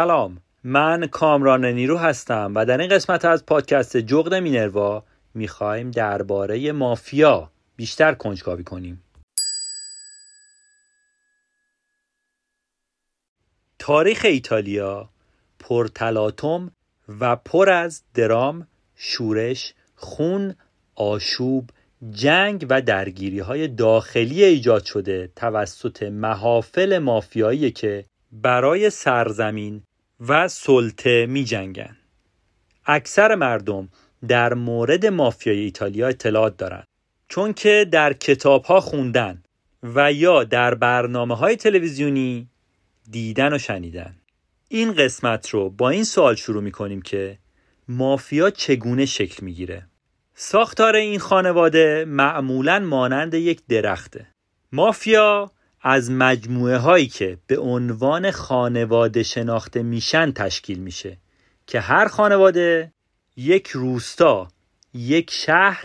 سلام. من کامران نیرو هستم و در این قسمت از پادکست جغد مینروا می‌خوایم درباره مافیا بیشتر کنجکاوی کنیم. تاریخ ایتالیا پرتلاتم و پر از درام، شورش، خون، آشوب، جنگ و درگیری های داخلی ایجاد شده توسط محافل مافیایی که برای سرزمین و سلطه می جنگن. اکثر مردم در مورد مافیای ایتالیا اطلاعات دارند چون که در کتاب ها خوندن و یا در برنامه های تلویزیونی دیدن و شنیدن. این قسمت رو با این سوال شروع می کنیم که مافیا چگونه شکل می‌گیره ساختار این خانواده معمولا مانند یک درخته. مافیا از مجموعه هایی که به عنوان خانواده شناخته میشن تشکیل میشه که هر خانواده یک روستا یک شهر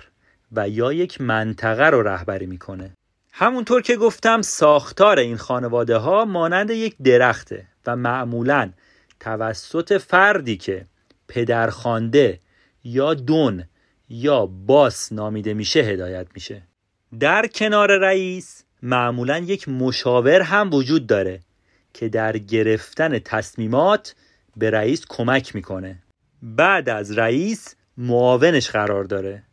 و یا یک منطقه رو رهبری می‌کنه. همونطور که گفتم ساختار این خانواده ها مانند یک درخته و معمولا توسط فردی که پدرخوانده یا دون یا باس نامیده میشه هدایت میشه. در کنار رئیس معمولا یک مشاور هم وجود داره که در گرفتن تصمیمات به رئیس کمک می‌کنه. بعد از رئیس معاونش قرار داره.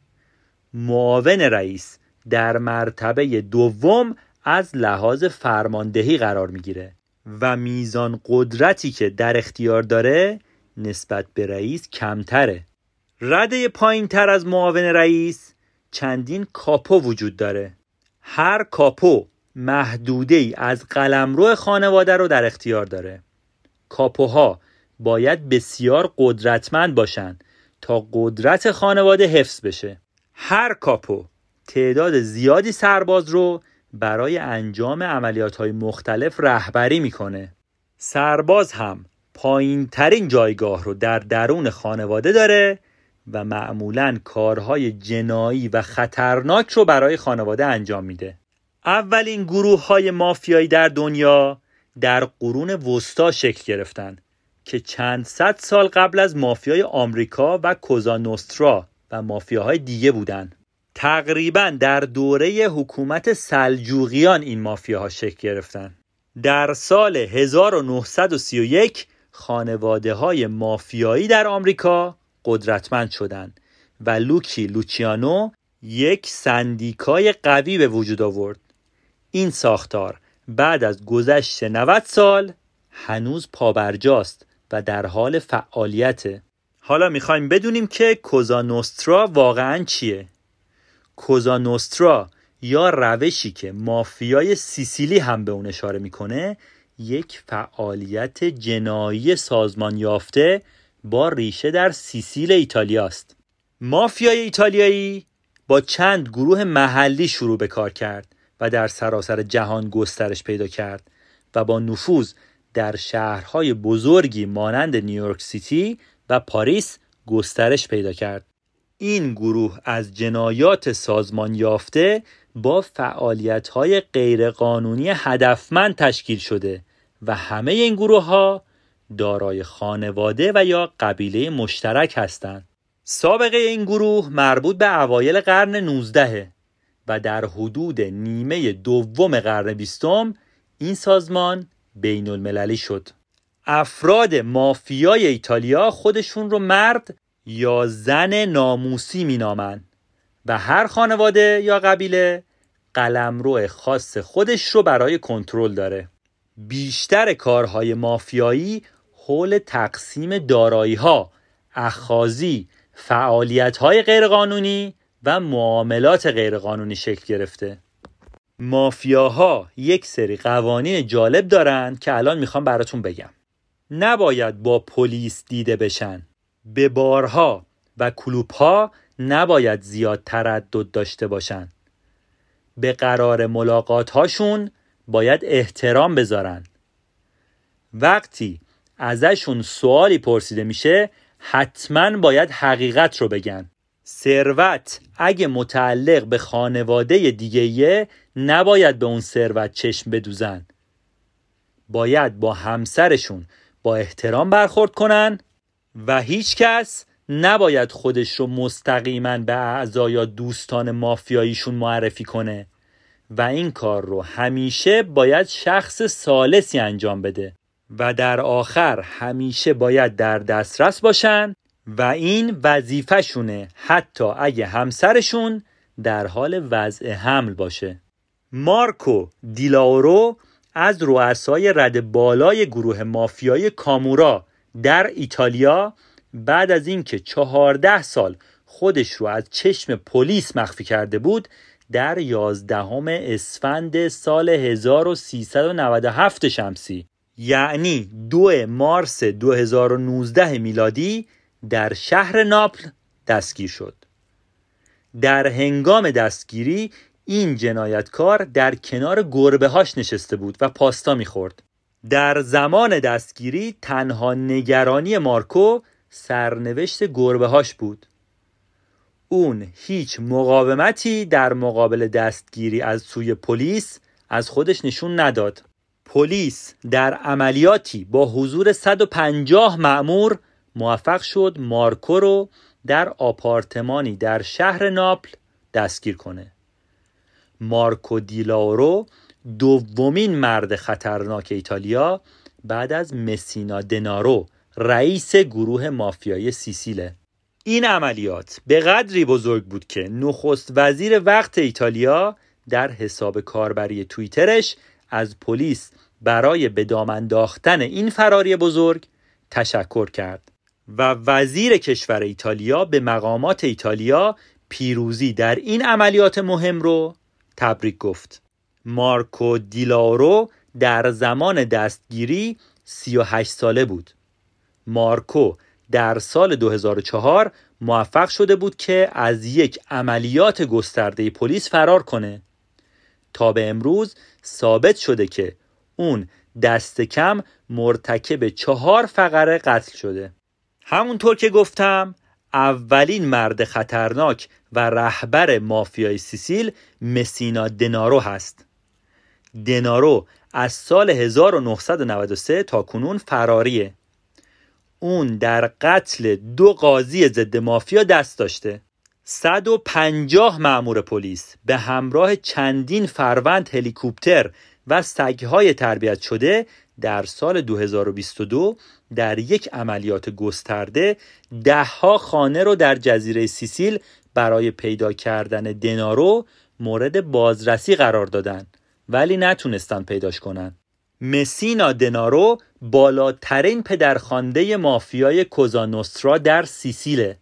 معاون رئیس در مرتبه دوم از لحاظ فرماندهی قرار می‌گیره و میزان قدرتی که در اختیار داره نسبت به رئیس کمتره. رده پایین تر از معاون رئیس چندین کاپو وجود داره. هر کاپو محدوده ای از قلمرو خانواده رو در اختیار داره. کاپوها باید بسیار قدرتمند باشند تا قدرت خانواده حفظ بشه. هر کاپو تعداد زیادی سرباز رو برای انجام عملیات های مختلف رهبری می‌کنه. سرباز هم پایین ترین جایگاه رو در درون خانواده داره و معمولا کارهای جنایی و خطرناک رو برای خانواده انجام میده اولین گروه های مافیایی در دنیا در قرون وسطا شکل گرفتن که چند صد سال قبل از مافیای آمریکا و کوزانوسترا و مافیاهای دیگه بودند. تقریبا در دوره حکومت سلجوقیان این مافیاها شکل گرفتن در سال 1931 خانواده های مافیایی در آمریکا قدرتمند شدند و لوکی لوچیانو یک سندیکای قوی به وجود آورد. این ساختار بعد از گذشت 90 سال هنوز پابرجاست و در حال فعالیته حالا می‌خوایم بدونیم که کوزا نوسترا واقعا چیه. کوزا نوسترا یا روشی که مافیای سیسیلی هم به اون اشاره می‌کنه یک فعالیت جنایی سازمان یافته با ریشه در سیسیل ایتالیا است مافیای ایتالیایی با چند گروه محلی شروع به کار کرد و در سراسر جهان گسترش پیدا کرد و با نفوذ در شهرهای بزرگی مانند نیویورک سیتی و پاریس گسترش پیدا کرد. این گروه از جنایات سازمان یافته با فعالیت های غیرقانونی هدفمند تشکیل شده و همه این گروه ها دارای خانواده و یا قبیله مشترک هستند. سابقه این گروه مربوط به اوایل قرن 19 و در حدود نیمه دوم قرن بیستم این سازمان بین المللی شد. افراد مافیای ایتالیا خودشون رو مرد یا زن ناموسی مینامند و هر خانواده یا قبیله قلمرو خاص خودش رو برای کنترل داره. بیشتر کارهای مافیایی حول تقسیم دارایی ها، اخازی، فعالیت های غیرقانونی و معاملات غیرقانونی شکل گرفته. مافیاها یک سری قوانین جالب دارند که الان می‌خوام براتون بگم. نباید با پلیس دیده بشن. به بارها و کلوبها نباید زیاد تردد داشته باشن. به قرار ملاقات هاشون باید احترام بذارن. وقتی ازشون سوالی پرسیده میشه حتما باید حقیقت رو بگن. ثروت اگه متعلق به خانواده دیگه نباید به اون ثروت چشم بدوزن. باید با همسرشون با احترام برخورد کنن و هیچ کس نباید خودش رو مستقیما به اعضا یا دوستان مافیاییشون معرفی کنه. و این کار رو همیشه باید شخص سالسی انجام بده. و در آخر همیشه باید در دسترس باشن و این وظیفهشونه حتی اگه همسرشون در حال وضع حمل باشه. مارکو دیلاورو از رؤسای رد بالای گروه مافیای کامورا در ایتالیا بعد از اینکه چهارده سال خودش رو از چشم پلیس مخفی کرده بود در یازدهم اسفند سال 1397 شمسی یعنی دو مارس 2019 میلادی در شهر ناپل دستگیر شد. در هنگام دستگیری این جنایتکار در کنار گربه هاش نشسته بود و پاستا می‌خورد. در زمان دستگیری تنها نگرانی مارکو سرنوشت گربه هاش بود. اون هیچ مقاومتی در مقابل دستگیری از سوی پلیس از خودش نشون نداد. پلیس در عملیاتی با حضور 150 معمور موفق شد مارکو رو در آپارتمانی در شهر ناپل دستگیر کنه. مارکو دیلاورو دومین مرد خطرناک ایتالیا بعد از مسینا دنارو رئیس گروه مافیای سیسیله. این عملیات به قدری بزرگ بود که نخست وزیر وقت ایتالیا در حساب کاربری توییترش از پلیس برای به دام انداختن این فراری بزرگ تشکر کرد. و وزیر کشور ایتالیا به مقامات ایتالیا پیروزی در این عملیات مهم رو تبریک گفت. مارکو دیلارو در زمان دستگیری 38 ساله بود. مارکو در سال 2004 موفق شده بود که از یک عملیات گسترده پلیس فرار کنه. تا به امروز ثابت شده که اون دست کم مرتکب چهار فقره قتل شده. همونطور که گفتم اولین مرد خطرناک و رهبر مافیای سیسیل مسینا دنارو هست. دنارو از سال 1993 تا کنون فراریه اون در قتل دو قاضی ضد مافیا دست داشته. 150 مأمور پلیس به همراه چندین فروند هلیکوپتر و سگهای تربیت شده در سال 2022 در یک عملیات گسترده دهها خانه رو در جزیره سیسیل برای پیدا کردن دنارو مورد بازرسی قرار دادن ولی نتونستن پیداش کنن. مسینا دنارو بالاترین پدرخوانده مافیای کوزانوسترا در سیسیله.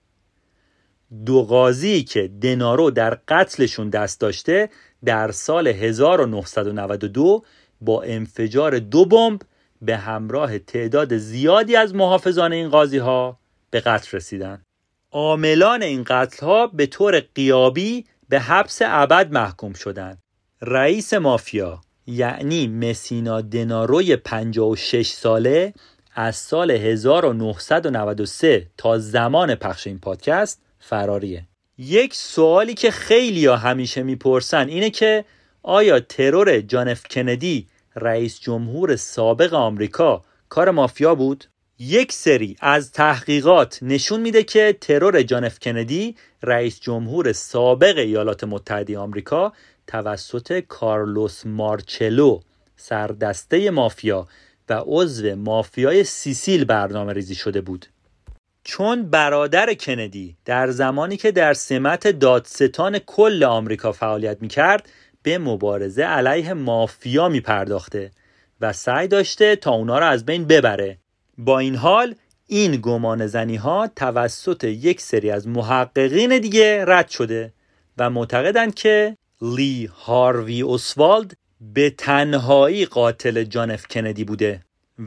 دو قاضی که دنارو در قتلشون دست داشته در سال 1992 با انفجار دو بمب به همراه تعداد زیادی از محافظان این قاضی ها به قتل رسیدن. عاملان این قتل ها به طور قیابی به حبس ابد محکوم شدند. رئیس مافیا یعنی مسینا دناروی 56 ساله از سال 1993 تا زمان پخش این پادکست فراریه یک سوالی که خیلی ها همیشه می‌پرسن اینه که آیا ترور جانف کندی رئیس جمهور سابق آمریکا کار مافیا بود؟ یک سری از تحقیقات نشون میده که ترور جانف کندی رئیس جمهور سابق ایالات متحده آمریکا توسط کارلوس مارچلو سردسته مافیا و عضو مافیای سیسیل برنامه ریزی شده بود چون برادر کندی در زمانی که در سمت دادستان کل آمریکا فعالیت می‌کرد به مبارزه علیه مافیا می پرداخته و سعی داشته تا اونا را از بین ببره. با این حال این گمان زنی ها توسط یک سری از محققین دیگه رد شده و معتقدند که لی هاروی اوسوالد به تنهایی قاتل جان اف کندی بوده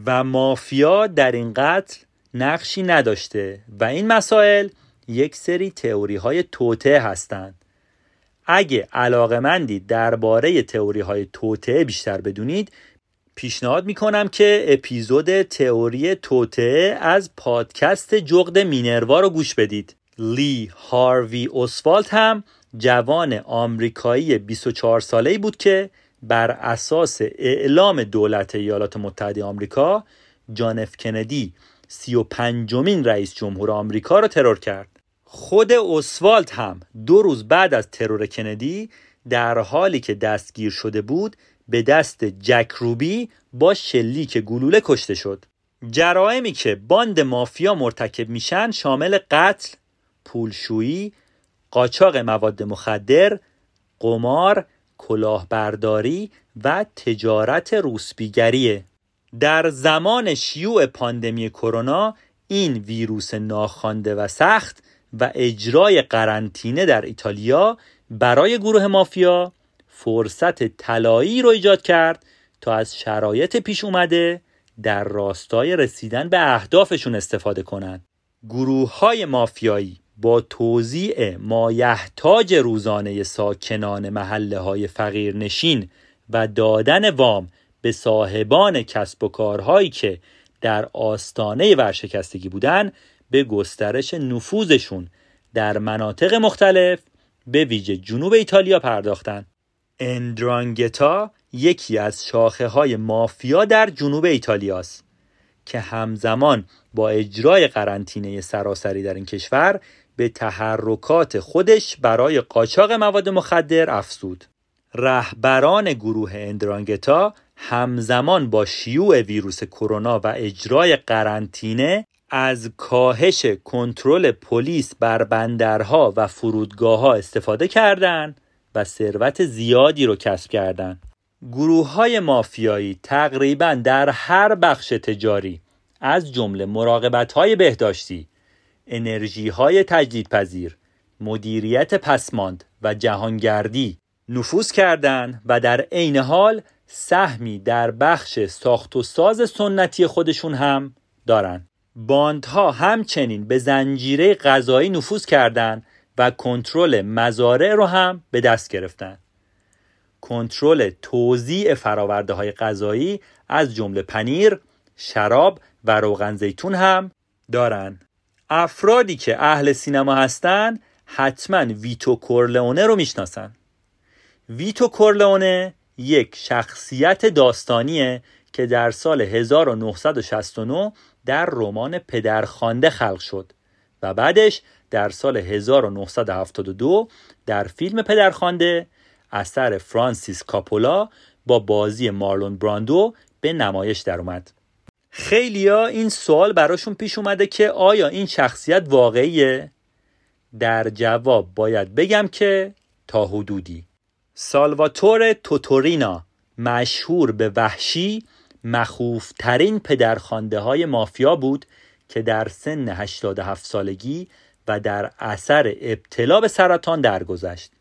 و مافیا در این قتل نقشی نداشته و این مسائل یک سری تئوری های توته هستند. اگه علاقمندید درباره تئوری های توته بیشتر بدونید پیشنهاد می‌کنم که اپیزود تئوری توته از پادکست جغد مینروا رو گوش بدید. لی هاروی اوسوالت هم جوان آمریکایی 24 ساله بود که بر اساس اعلام دولت ایالات متحده آمریکا جان اف کندی سی و پنجمین رئیس جمهور آمریکا را ترور کرد. خود اسوالد هم دو روز بعد از ترور کندی در حالی که دستگیر شده بود به دست جک روبی با شلیک گلوله کشته شد. جرائمی که باند مافیا مرتکب میشن شامل قتل، پولشویی، قاچاق مواد مخدر، قمار، کلاهبرداری و تجارت روسبیگریه در زمان شیوع پاندمی کرونا این ویروس ناخوانده و سخت و اجرای قرنطینه در ایتالیا برای گروه مافیا فرصت طلایی رو ایجاد کرد تا از شرایط پیش اومده در راستای رسیدن به اهدافشون استفاده کنند. گروه های مافیایی با توزیع مایحتاج روزانه ساکنان محله های فقیرنشین و دادن وام به صاحبان کسب و کارهایی که در آستانه ورشکستگی بودن به گسترش نفوذشون در مناطق مختلف به ویژه جنوب ایتالیا پرداختند. اندرانگتا یکی از شاخه های مافیا در جنوب ایتالیاست که همزمان با اجرای قرنطینه سراسری در این کشور به تحرکات خودش برای قاچاق مواد مخدر افزود. رهبران گروه اندرانگتا همزمان با شیوع ویروس کرونا و اجرای قرنطینه از کاهش کنترل پلیس بر بندرها و فرودگاه ها استفاده کردند و ثروت زیادی رو کسب کردند. گروه های مافیایی تقریبا در هر بخش تجاری از جمله مراقبت های بهداشتی، انرژی های تجدیدپذیر، مدیریت پسماند و جهانگردی نفوذ کردند و در عین حال سهمی در بخش ساخت و ساز سنتی خودشون هم دارند. باندها همچنین به زنجیره غذایی نفوذ کردند و کنترل مزارع رو هم به دست گرفتن. کنترل توزیع فراورده های غذایی از جمله پنیر، شراب و روغن زیتون هم دارن. افرادی که اهل سینما هستن حتما ویتو کورلئونه رو می‌شناسن. ویتو کورلئونه یک شخصیت داستانیه که در سال 1969 در رمان پدرخوانده خلق شد و بعدش در سال 1972 در فیلم پدرخوانده اثر فرانسیس کاپولا با بازی مارلون براندو به نمایش در اومد خیلیا این سوال براشون پیش اومده که آیا این شخصیت واقعیه؟ در جواب باید بگم که تا حدودی سالواتور توتورینا مشهور به وحشی مخوفترین پدرخوانده های مافیا بود که در سن 87 سالگی و در اثر ابتلا به سرطان درگذشت.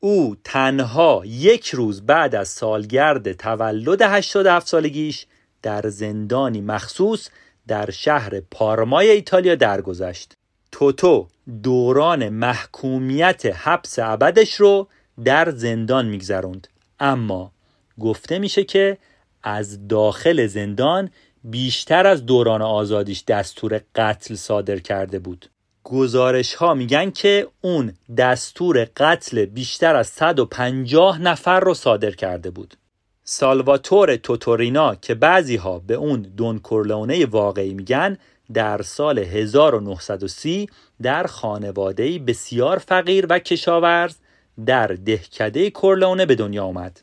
او تنها یک روز بعد از سالگرد تولد 87 سالگیش در زندانی مخصوص در شهر پارمای ایتالیا درگذشت. توتو دوران محکومیت حبس ابدش رو در زندان میگذروند. اما گفته میشه که از داخل زندان بیشتر از دوران آزادیش دستور قتل صادر کرده بود. گزارش ها میگن که اون دستور قتل بیشتر از 150 نفر رو صادر کرده بود. سالواتور توتورینا که بعضی ها به اون دون کورلونه واقعی میگن در سال 1930 در خانواده بسیار فقیر و کشاورز در دهکده کورلونه به دنیا آمد.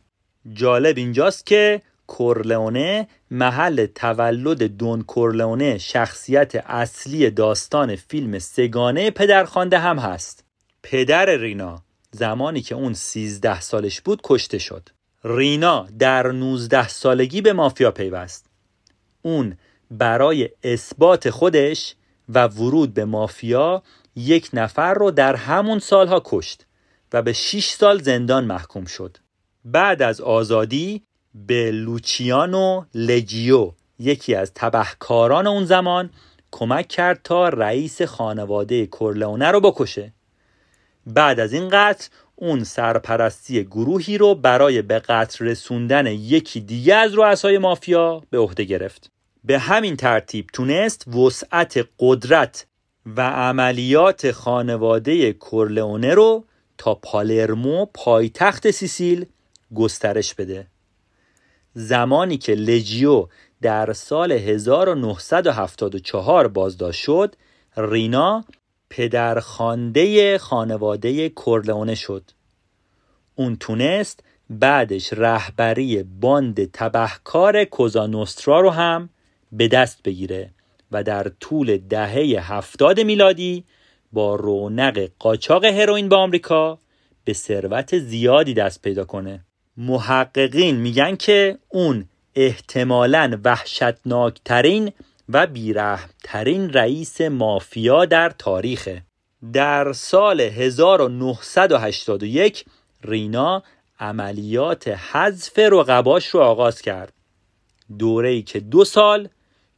جالب اینجاست که کورلئونه محل تولد دون کورلئونه شخصیت اصلی داستان فیلم سگانه پدرخوانده هم هست. پدر رینا زمانی که اون 13 سالش بود کشته شد. رینا در 19 سالگی به مافیا پیوست. اون برای اثبات خودش و ورود به مافیا یک نفر رو در همون سالها کشت. و به 6 سال زندان محکوم شد. بعد از آزادی به لوچیانو لجیو یکی از تبهکاران اون زمان کمک کرد تا رئیس خانواده کورلونه رو بکشه. بعد از این قتل اون سرپرستی گروهی رو برای به قتل رسوندن یکی دیگه از رؤسای مافیا به عهده گرفت. به همین ترتیب تونست وسعت قدرت و عملیات خانواده کورلئونه رو تا پالرمو پایتخت سیسیل گسترش بده. زمانی که لجیو در سال 1974 بازداشت شد رینا پدرخوانده خانواده کورلئونه شد. اون تونست بعدش رهبری باند تبهکار کوزانوسترا رو هم به دست بگیره و در طول دهه هفتاد میلادی با رونق قاچاق هروئین به آمریکا به ثروت زیادی دست پیدا کنه. محققین میگن که اون احتمالا وحشتناکترین و بیرحمترین رئیس مافیا در تاریخه. در سال 1981 رینا عملیات حذف رقباش رو آغاز کرد. دوره ای که دو سال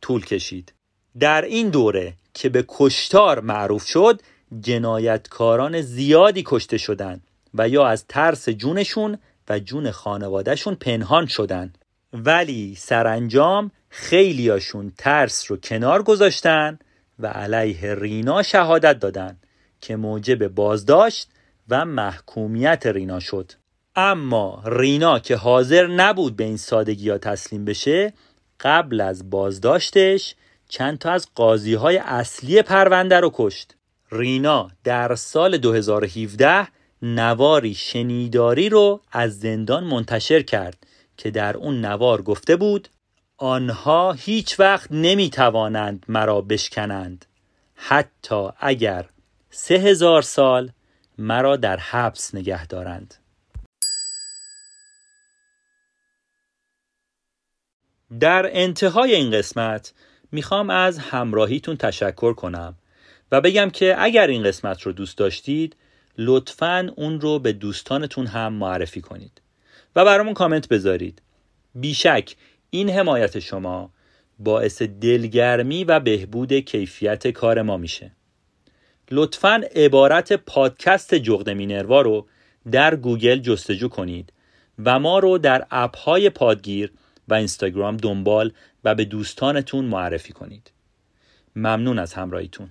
طول کشید. در این دوره که به کشتار معروف شد جنایتکاران زیادی کشته شدند و یا از ترس جونشون و جون خانوادهشون پنهان شدن ولی سرانجام خیلیاشون ترس رو کنار گذاشتن و علیه رینا شهادت دادن که موجب بازداشت و محکومیت رینا شد. اما رینا که حاضر نبود به این سادگی ها تسلیم بشه قبل از بازداشتش چند تا از قاضی های اصلی پرونده رو کشت. رینا در سال 2017 نواری شنیداری رو از زندان منتشر کرد که در اون نوار گفته بود آنها هیچ وقت نمی توانند مرا بشکنند. حتی اگر سه هزار سال مرا در حبس نگه دارند. در انتهای این قسمت می‌خوام از همراهیتون تشکر کنم و بگم که اگر این قسمت رو دوست داشتید لطفا اون رو به دوستانتون هم معرفی کنید و برامون کامنت بذارید. بیشک این حمایت شما باعث دلگرمی و بهبود کیفیت کار ما میشه. لطفا عبارت پادکست جغد مینروا رو در گوگل جستجو کنید و ما رو در اپ های پادگیر و اینستاگرام دنبال و به دوستانتون معرفی کنید. ممنون از همراهیتون.